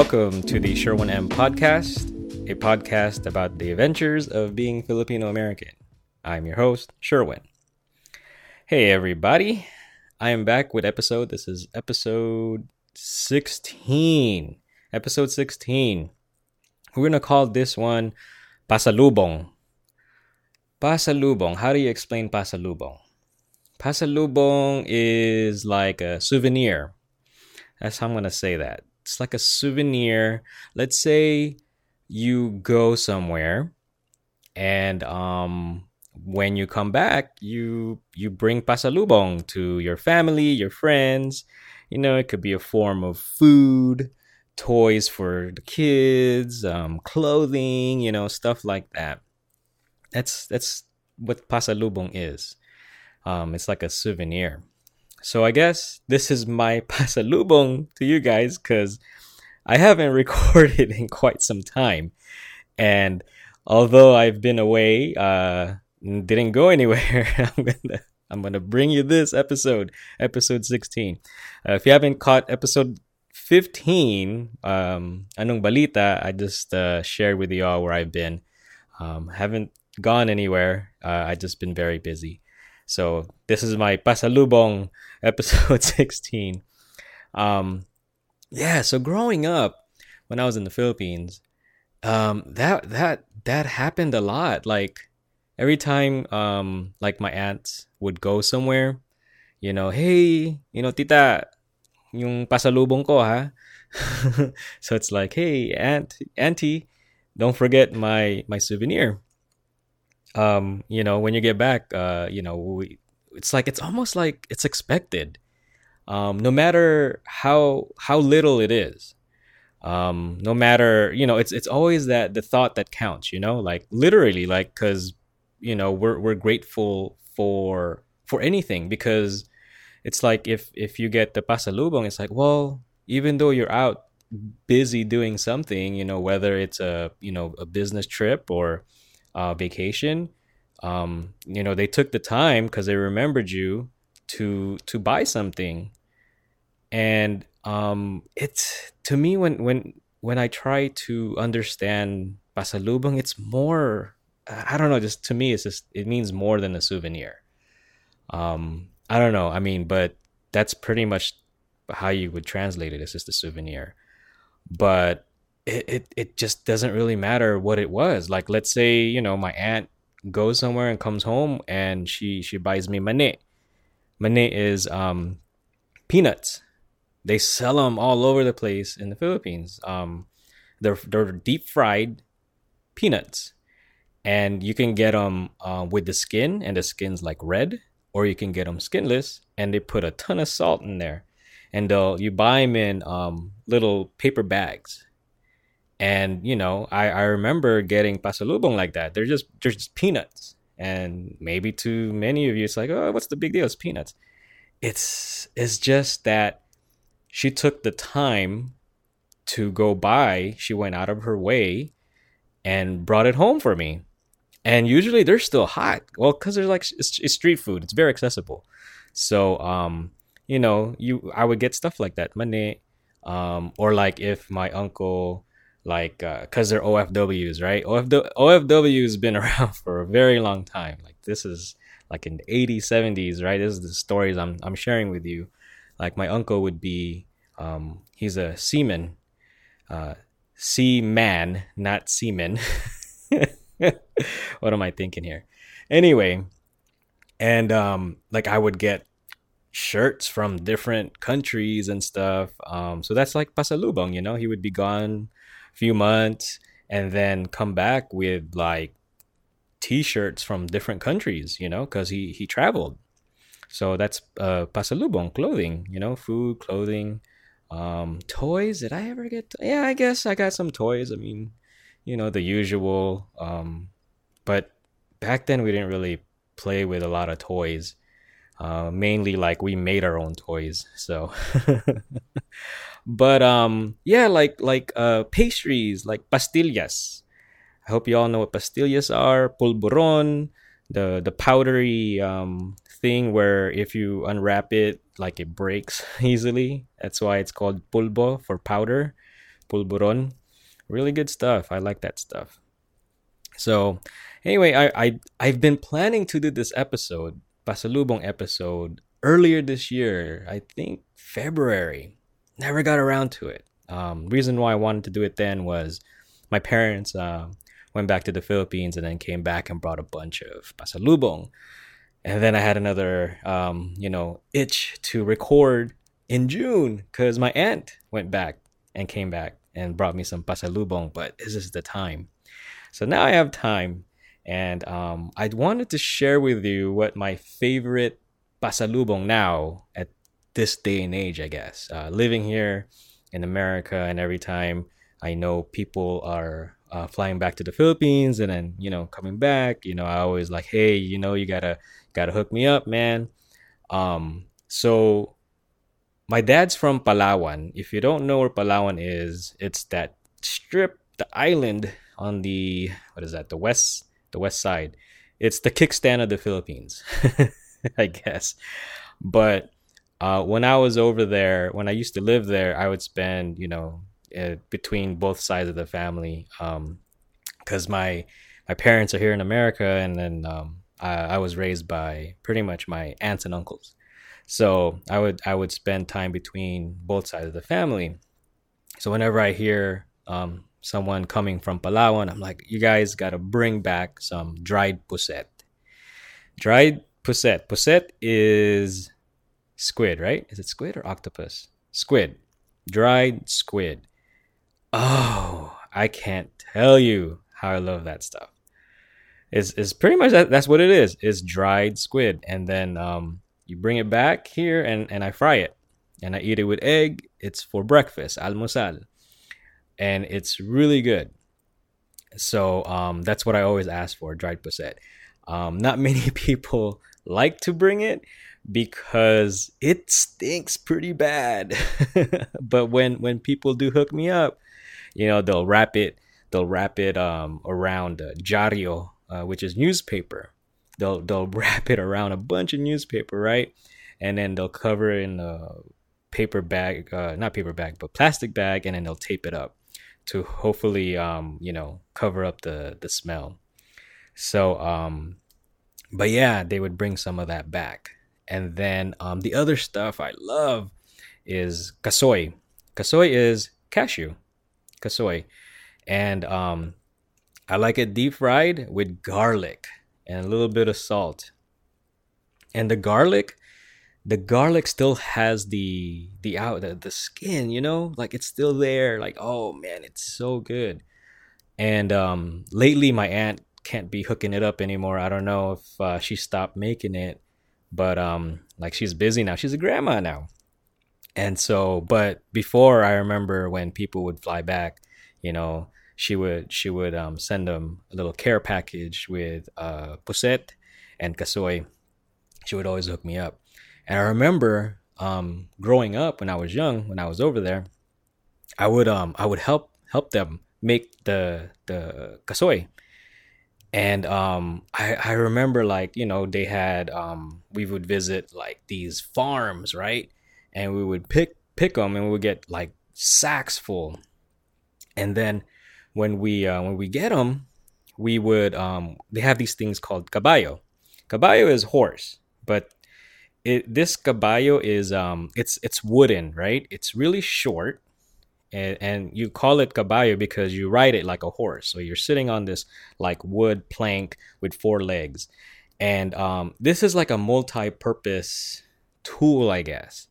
Welcome to the Sherwin M podcast, a podcast about the adventures of being Filipino American. I'm your host, Sherwin. Hey, everybody. I am back with episode. This is episode 16. Episode 16. We're going to call this one Pasalubong. Pasalubong. How do you explain pasalubong? Pasalubong is like a souvenir. That's how I'm going to say that. It's like a souvenir. Let's say you go somewhere and um when you come back, you you bring pasalubong to your family, your friends. You know, it could be a form of food, toys for the kids, um, clothing, you know, stuff like that. That's that's what pasalubong is. Um, it's like a souvenir. So I guess this is my pasalubong to you guys because I haven't recorded in quite some time, and although I've been away, uh, didn't go anywhere. I'm gonna I'm gonna bring you this episode, episode 16. Uh, if you haven't caught episode 15, um, anong balita? I just uh, shared with you all where I've been. Um, haven't gone anywhere. Uh, I just been very busy. So this is my pasalubong episode 16. Um, yeah. So growing up, when I was in the Philippines, um, that that that happened a lot. Like every time um like my aunts would go somewhere, you know, hey, you know, tita, yung pasalubong ko ha. so it's like, hey, aunt, auntie, don't forget my my souvenir. Um, you know, when you get back, uh, you know, we, it's like it's almost like it's expected. Um, no matter how how little it is. Um, no matter, you know, it's it's always that the thought that counts, you know, like literally like cuz you know we're we're grateful for for anything because it's like if if you get the pasalubong it's like well even though you're out busy doing something you know whether it's a you know a business trip or a vacation um you know they took the time because they remembered you to to buy something and um it's to me when when when i try to understand pasalubong it's more I don't know. Just to me, it's just it means more than a souvenir. Um, I don't know. I mean, but that's pretty much how you would translate it. It's just a souvenir, but it, it it just doesn't really matter what it was. Like, let's say you know my aunt goes somewhere and comes home and she she buys me mani. Mani is um peanuts. They sell them all over the place in the Philippines. Um, they're they're deep fried peanuts and you can get them uh, with the skin and the skin's like red or you can get them skinless and they put a ton of salt in there and they'll you buy them in um, little paper bags and you know I, I remember getting pasalubong like that. They're just they're just peanuts. And maybe to many of you it's like oh what's the big deal? It's peanuts. It's it's just that she took the time to go buy she went out of her way and brought it home for me. And usually they're still hot. Well, because they're like it's, it's, street food, it's very accessible. So, um, you know, you I would get stuff like that, mani, um, or like if my uncle, like, because uh, they're OFWs, right? OFW OFW has been around for a very long time. Like this is like in the 80s, 70s, right? This is the stories I'm I'm sharing with you. Like my uncle would be, um, he's a seaman, uh, seaman, not seaman. what am I thinking here? Anyway, and um, like I would get shirts from different countries and stuff. Um, so that's like pasalubong, you know. He would be gone few months and then come back with like t-shirts from different countries, you know, because he he traveled. So that's uh, pasalubong, clothing, you know, food, clothing, um, toys. Did I ever get? yeah, I guess I got some toys. I mean, you know the usual um but back then we didn't really play with a lot of toys uh mainly like we made our own toys so but um yeah like like uh pastries like pastillas i hope you all know what pastillas are pulburon the the powdery um thing where if you unwrap it like it breaks easily that's why it's called pulbo for powder pulburon. Really good stuff. I like that stuff. So, anyway, I, I I've been planning to do this episode, pasalubong episode, earlier this year. I think February. Never got around to it. Um, reason why I wanted to do it then was my parents uh, went back to the Philippines and then came back and brought a bunch of pasalubong. And then I had another, um, you know, itch to record in June because my aunt went back and came back and brought me some pasalubong. But this is the time. So now I have time. And um, I wanted to share with you what my favorite pasalubong now at this day and age, I guess. Uh, living here in America, and every time I know people are uh, flying back to the Philippines and then you know coming back, you know I always like, hey, you know you gotta gotta hook me up, man. Um, so my dad's from Palawan. If you don't know where Palawan is, it's that strip, the island on the what is that? The west, the west side. It's the kickstand of the Philippines, I guess. But uh, when I was over there, when I used to live there, I would spend, you know, uh, between both sides of the family, because um, my my parents are here in America, and then um, I, I, was raised by pretty much my aunts and uncles. So I would I would spend time between both sides of the family. So whenever I hear um, someone coming from Palawan, and I'm like, you guys got to bring back some dried pusit. Dried pusit. Pusit is squid, right? Is it squid or octopus? Squid. Dried squid. Oh, I can't tell you how I love that stuff. It's, it's pretty much that, that's what it is. It's dried squid. And then um, you bring it back here and, and I fry it. And I eat it with egg. It's for breakfast, almusal. And it's really good. So um, that's what I always ask for, dried pusit. Um, not many people like to bring it because it stinks pretty bad. but when when people do hook me up, you know they'll wrap it they'll wrap it um, around uh, diario, uh, which is newspaper. They'll they'll wrap it around a bunch of newspaper, right? And then they'll cover it in a paper bag, uh, not paper bag, but plastic bag, and then they'll tape it up to hopefully, um, you know, cover up the the smell. So, um, but yeah, they would bring some of that back. And then um, the other stuff I love is kasoy. Kasoy is cashew kasoy, and um, I like it deep fried with garlic and a little bit of salt. And the garlic, the garlic still has the the out the, the skin, you know, like it's still there. Like oh man, it's so good. And um, lately, my aunt can't be hooking it up anymore. I don't know if uh, she stopped making it, but um, like she's busy now. She's a grandma now, and so, but before I remember when people would fly back, you know, she would she would um, send them a little care package with uh, pusit and kasoy. She would always hook me up, and I remember um, growing up when I was young, when I was over there, I would um I would help help them make the the kasoy, and um I I remember like you know they had um we would visit like these farms right? And we would pick pick them and we would get like sacks full. And then when we uh, when we get them we would um, they have these things called caballo. Caballo is horse but it this caballo is um it's it's wooden right it's really short and, and you call it caballo because you ride it like a horse so you're sitting on this like wood plank with four legs and um, this is like a multi-purpose tool i guess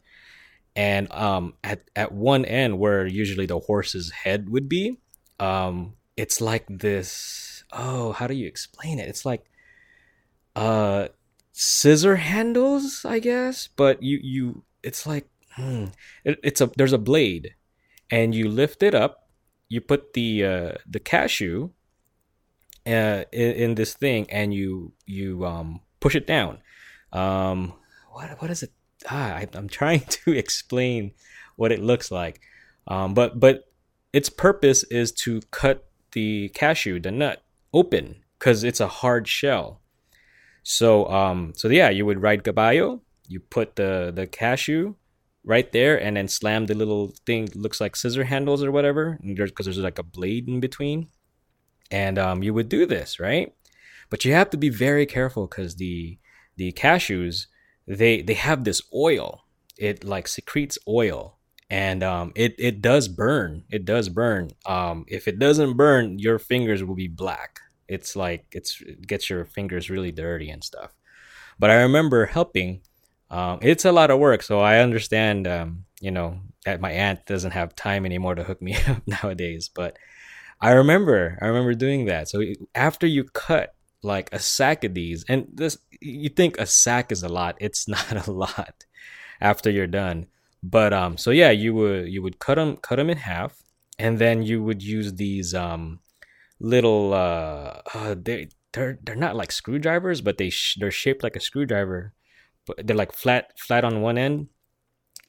and um, at at one end where usually the horse's head would be, um, it's like this. Oh, how do you explain it? It's like uh, scissor handles, I guess, but you you it's like hmm, it, it's a there's a blade, and you lift it up, you put the uh, the cashew uh, in, in this thing, and you you um, push it down. Um, what what is it? ah, I, am trying to explain what it looks like. Um, but but its purpose is to cut the cashew, the nut, open because it's a hard shell. So um so yeah, you would ride caballo. You put the the cashew right there and then slam the little thing looks like scissor handles or whatever because there's, there's like a blade in between. And um, you would do this right? But you have to be very careful because the the cashews they they have this oil. It like secretes oil. And um, it it does burn. It does burn. Um, if it doesn't burn your fingers will be black it's like it's it gets your fingers really dirty and stuff but i remember helping um, it's a lot of work, so I understand. Um, you know that my aunt doesn't have time anymore to hook me up nowadays, but I remember, I remember doing that. So after you cut like a sack of these, and this you think a sack is a lot, it's not a lot after you're done. But um, so yeah, you would you would cut them cut them in half, and then you would use these um little uh, uh they they're they're not like screwdrivers, but they sh- they're shaped like a screwdriver but they're like flat flat on one end.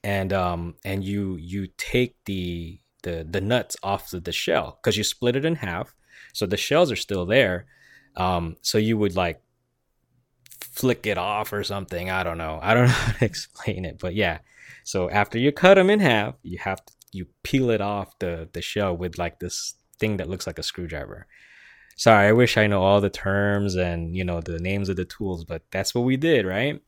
And um and you you take the the the nuts off of the shell because you split it in half. So the shells are still there. Um so you would like flick it off or something. I don't know. I don't know how to explain it but yeah. So after you cut them in half you have to you peel it off the the shell with like this thing that looks like a screwdriver sorry i wish i know all the terms and you know the names of the tools but that's what we did right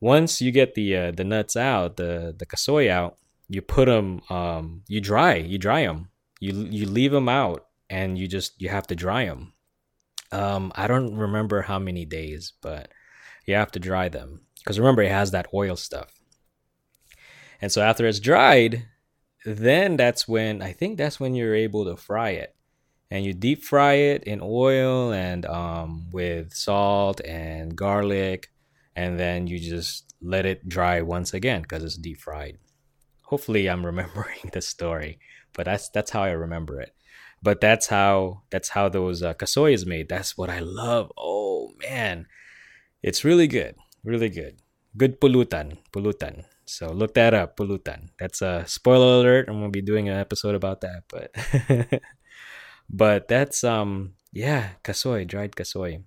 once you get the uh, the nuts out, the the kasoy out, you put them, um, you dry, you dry them, you you leave them out, and you just you have to dry them. Um, I don't remember how many days, but you have to dry them because remember it has that oil stuff. And so after it's dried, then that's when I think that's when you're able to fry it. And you deep fry it in oil and um, with salt and garlic and then you just let it dry once again because it's deep fried. Hopefully, I'm remembering the story, but that's that's how I remember it. But that's how that's how those uh, kasoy is made. That's what I love. Oh man, it's really good, really good. Good pulutan, pulutan. So look that up, pulutan. That's a spoiler alert. I'm gonna be doing an episode about that, but but that's um yeah, kasoy, dried kasoy.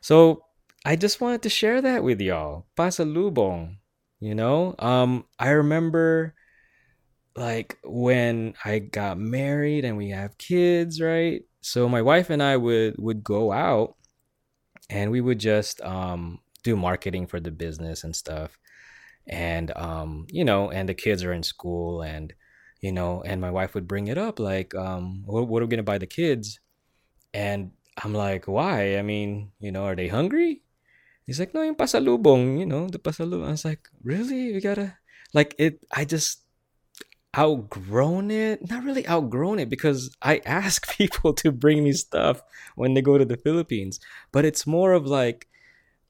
So I just wanted to share that with y'all. Pasalubong. You know? Um, I remember like when I got married and we have kids, right? So my wife and I would would go out and we would just um do marketing for the business and stuff. And um, you know, and the kids are in school and you know, and my wife would bring it up like, um, what, what are we gonna buy the kids? And I'm like, why? I mean, you know, are they hungry? He's like, no, yung pasalubong, you know, the pasalubong. I was like, really? We gotta, like, it, I just outgrown it. Not really outgrown it because I ask people to bring me stuff when they go to the Philippines, but it's more of like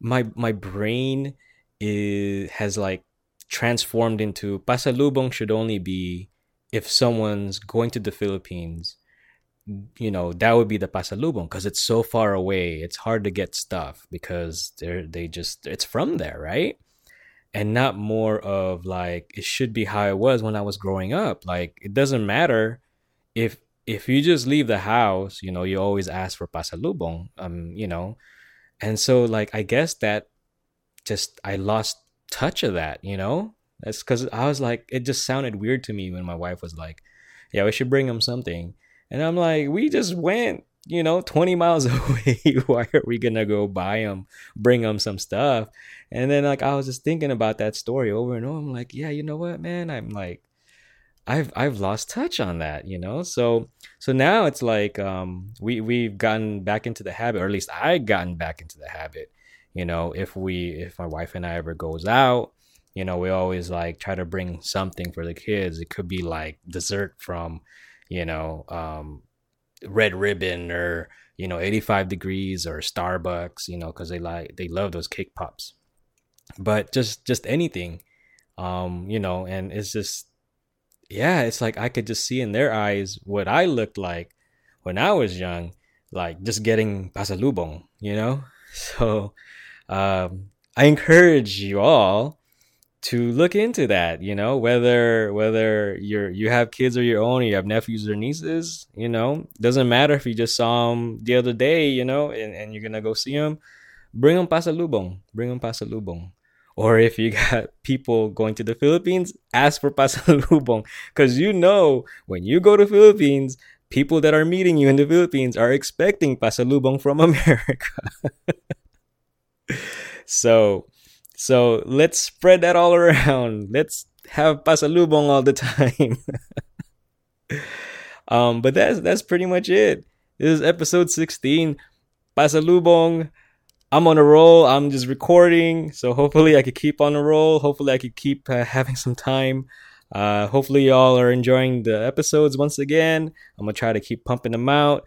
my, my brain is, has like transformed into pasalubong should only be if someone's going to the Philippines you know that would be the pasalubong because it's so far away. It's hard to get stuff because they're they just it's from there right? And not more of like it should be how it was when i was growing up. Like it doesn't matter if if you just leave the house you know you always ask for pasalubong um you know? And so like i guess that just i lost touch of that you know that's because i was like it just sounded weird to me when my wife was like yeah we should bring him something and I'm like, we just went, you know, 20 miles away. Why are we going to go buy him, bring him some stuff? And then, like, I was just thinking about that story over and over. I'm like, yeah, you know what, man? I'm like, I've I've lost touch on that, you know. So so now it's like um, we we've gotten back into the habit, or at least I've gotten back into the habit. You know, if we if my wife and I ever goes out, you know, we always like try to bring something for the kids. It could be like dessert from you know, um, Red Ribbon or you know 85 degrees or Starbucks, you know, because they like they love those cake pops. But just just anything, um, you know, and it's just yeah, it's like I could just see in their eyes what I looked like when I was young, like just getting pasalubong, you know. So um, I encourage you all to look into that you know whether whether you're you have kids or your own or you have nephews or nieces you know doesn't matter if you just saw them the other day you know and, and you're gonna go see them bring them pasalubong bring them pasalubong Or if you got people going to the Philippines, ask for pasalubong. Because you know, when you go to Philippines, people that are meeting you in the Philippines are expecting pasalubong from America. So, so let's spread that all around. Let's have pasalubong all the time. um, but that's that's pretty much it. This is episode 16. Pasalubong. I'm on a roll. I'm just recording. So hopefully I could keep on a roll. Hopefully I could keep uh, having some time. Uh, hopefully y'all are enjoying the episodes once again. I'm gonna try to keep pumping them out.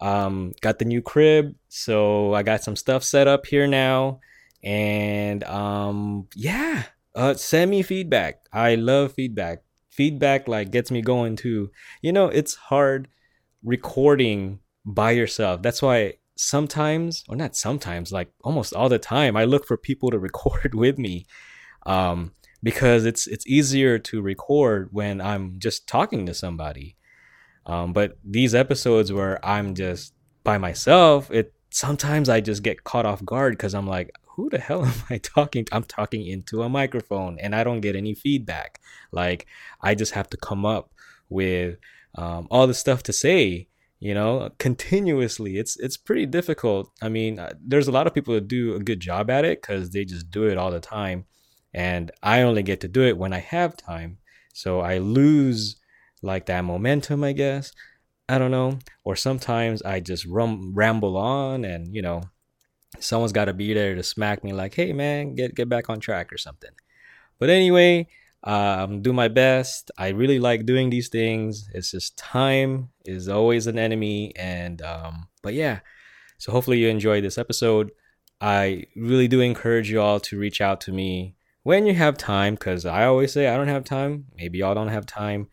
Um, got the new crib, so I got some stuff set up here now, and um, yeah. Uh, send me feedback. I love feedback. Feedback like gets me going too. You know, it's hard recording by yourself. That's why sometimes, or not sometimes, like almost all the time, I look for people to record with me. Um, because it's it's easier to record when I'm just talking to somebody. Um, but these episodes where I'm just by myself, it sometimes I just get caught off guard because I'm like, who the hell am I talking to? I'm talking into a microphone and I don't get any feedback. Like I just have to come up with um, all the stuff to say you know continuously it's it's pretty difficult i mean uh, there's a lot of people that do a good job at it because they just do it all the time and i only get to do it when i have time so i lose like that momentum i guess i don't know or sometimes i just rum, ramble on and you know someone's got to be there to smack me like hey man get get back on track or something but anyway um, do my best. I really like doing these things. It's just time is always an enemy, and um, but yeah. So hopefully you enjoyed this episode. I really do encourage you all to reach out to me when you have time, because I always say I don't have time. Maybe y'all don't have time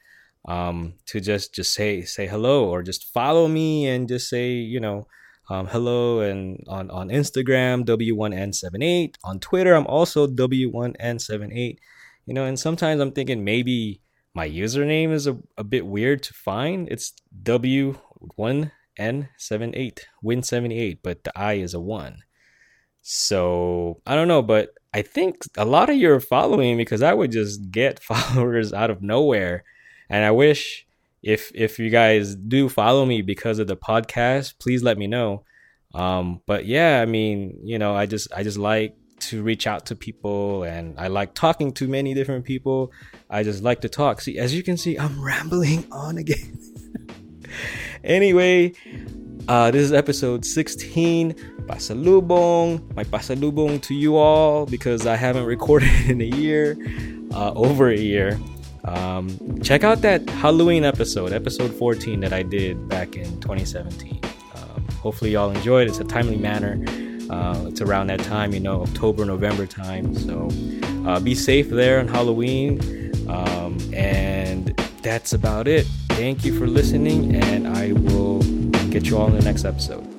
um, to just just say say hello or just follow me and just say you know um, hello and on on Instagram w1n78 on Twitter I'm also w1n78 you know, and sometimes I'm thinking maybe my username is a, a bit weird to find. It's W1N78, Win78, but the I is a 1. So I don't know, but I think a lot of you are following because I would just get followers out of nowhere. And I wish if if you guys do follow me because of the podcast, please let me know. Um, but yeah, I mean, you know, I just I just like to reach out to people and I like talking to many different people. I just like to talk. See, as you can see, I'm rambling on again. anyway, uh, this is episode 16. Pasalubong. My pasalubong to you all because I haven't recorded in a year, uh, over a year. Um, check out that Halloween episode, episode 14 that I did back in 2017. Um, hopefully, y'all enjoyed. It's a timely manner. Uh, it's around that time, you know, October, November time. So uh, be safe there on Halloween. Um, and that's about it. Thank you for listening, and I will get you all in the next episode.